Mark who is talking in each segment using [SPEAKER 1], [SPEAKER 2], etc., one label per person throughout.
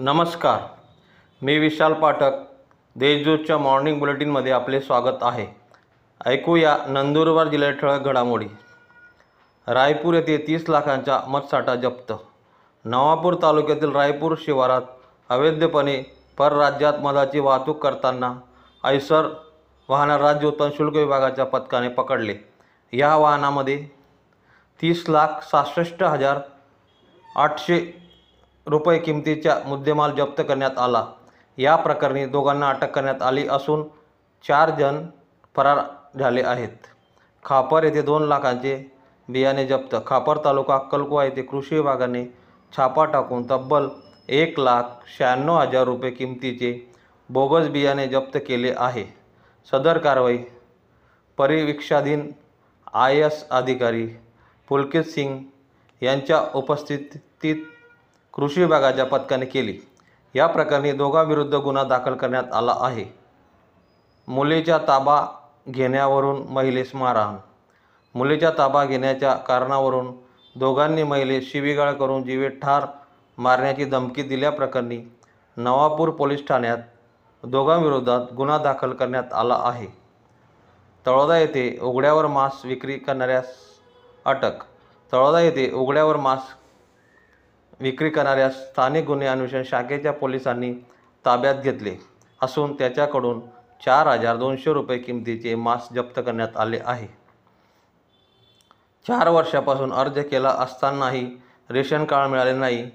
[SPEAKER 1] नमस्कार. मी विशाल पाठक. देशदूतच्या मॉर्निंग बुलेटिनमध्ये आपले स्वागत आहे. ऐकूया नंदुरबार जिल्ह्यात ठळक घडामोडी. रायपूर येथे तीस लाखांचा मतसाठा जप्त. नवापूर तालुक्यातील रायपूर शिवारात अवैधपणे परराज्यात मधाची वाहतूक करताना ऐसर वाहना राज्य उत्पन्न शुल्क विभागाच्या पथकाने पकडले. या वाहनामध्ये तीस लाख सहासष्ट हजार आठशे रुपये किमतीच्या मुद्देमाल जप्त करण्यात आला. या प्रकरणी दोघांना अटक करण्यात आली असून चार जण फरार झाले आहेत. खापर येथे दोन लाखांचे बियाणे जप्त. खापर तालुका अक्कलकुवा येथे कृषी विभागाने छापा टाकून तब्बल एक लाख शहाण्णव हजार रुपये किमतीचे बोगस बियाणे जप्त केले आहे. सदर कारवाई परिवीक्षाधीन आय एस अधिकारी पुलकित सिंग यांच्या उपस्थितीत कृषी विभागाच्या पथकाने केली. या प्रकरणी दोघांविरुद्ध गुन्हा दाखल करण्यात आला आहे. मुलीच्या ताबा घेण्यावरून महिलेस मारहाण. मुलीच्या ताबा घेण्याच्या कारणावरून दोघांनी महिलेस शिवीगाळ करून जीवे ठार मारण्याची धमकी दिल्याप्रकरणी नवापूर पोलीस ठाण्यात दोघांविरोधात गुन्हा दाखल करण्यात आला आहे. तळोदा येथे उघड्यावर मांस विक्री करणाऱ्यास अटक. तळोदा येथे उघड्यावर मांस विक्री करणाऱ्या स्थानिक गुन्हे अन्वेषण शाखेच्या पोलिसांनी ताब्यात घेतले असून त्याच्याकडून चार हजार दोनशे रुपये किमतीचे मांस जप्त करण्यात आले आहे. चार वर्षापासून अर्ज केला असतानाही रेशन कार्ड मिळाले नाही.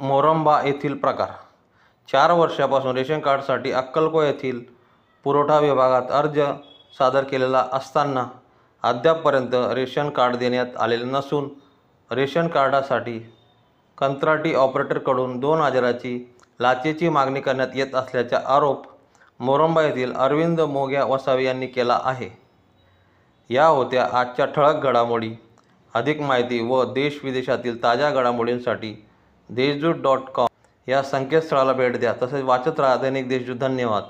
[SPEAKER 1] मोरंबा येथील प्रकार. चार वर्षापासून रेशन कार्डसाठी अक्कलको येथील पुरवठा विभागात अर्ज सादर केलेला असताना अद्यापपर्यंत रेशन कार्ड देण्यात आलेले नसून रेशन कार्डासाठी कंत्राटी ऑपरेटरकडून दोन हजाराची लाचेची मागणी करण्यात येत असल्याचा आरोप मोरंबा येथील अरविंद मोग्या वसावे यांनी केला आहे. या होत्या आजच्या ठळक घडामोडी. अधिक माहिती व देशविदेशातील ताज्या घडामोडींसाठी देशदूत डॉट कॉम या संकेतस्थळाला भेट द्या. तसेच वाचत राहा दैनिक देशदूत. धन्यवाद.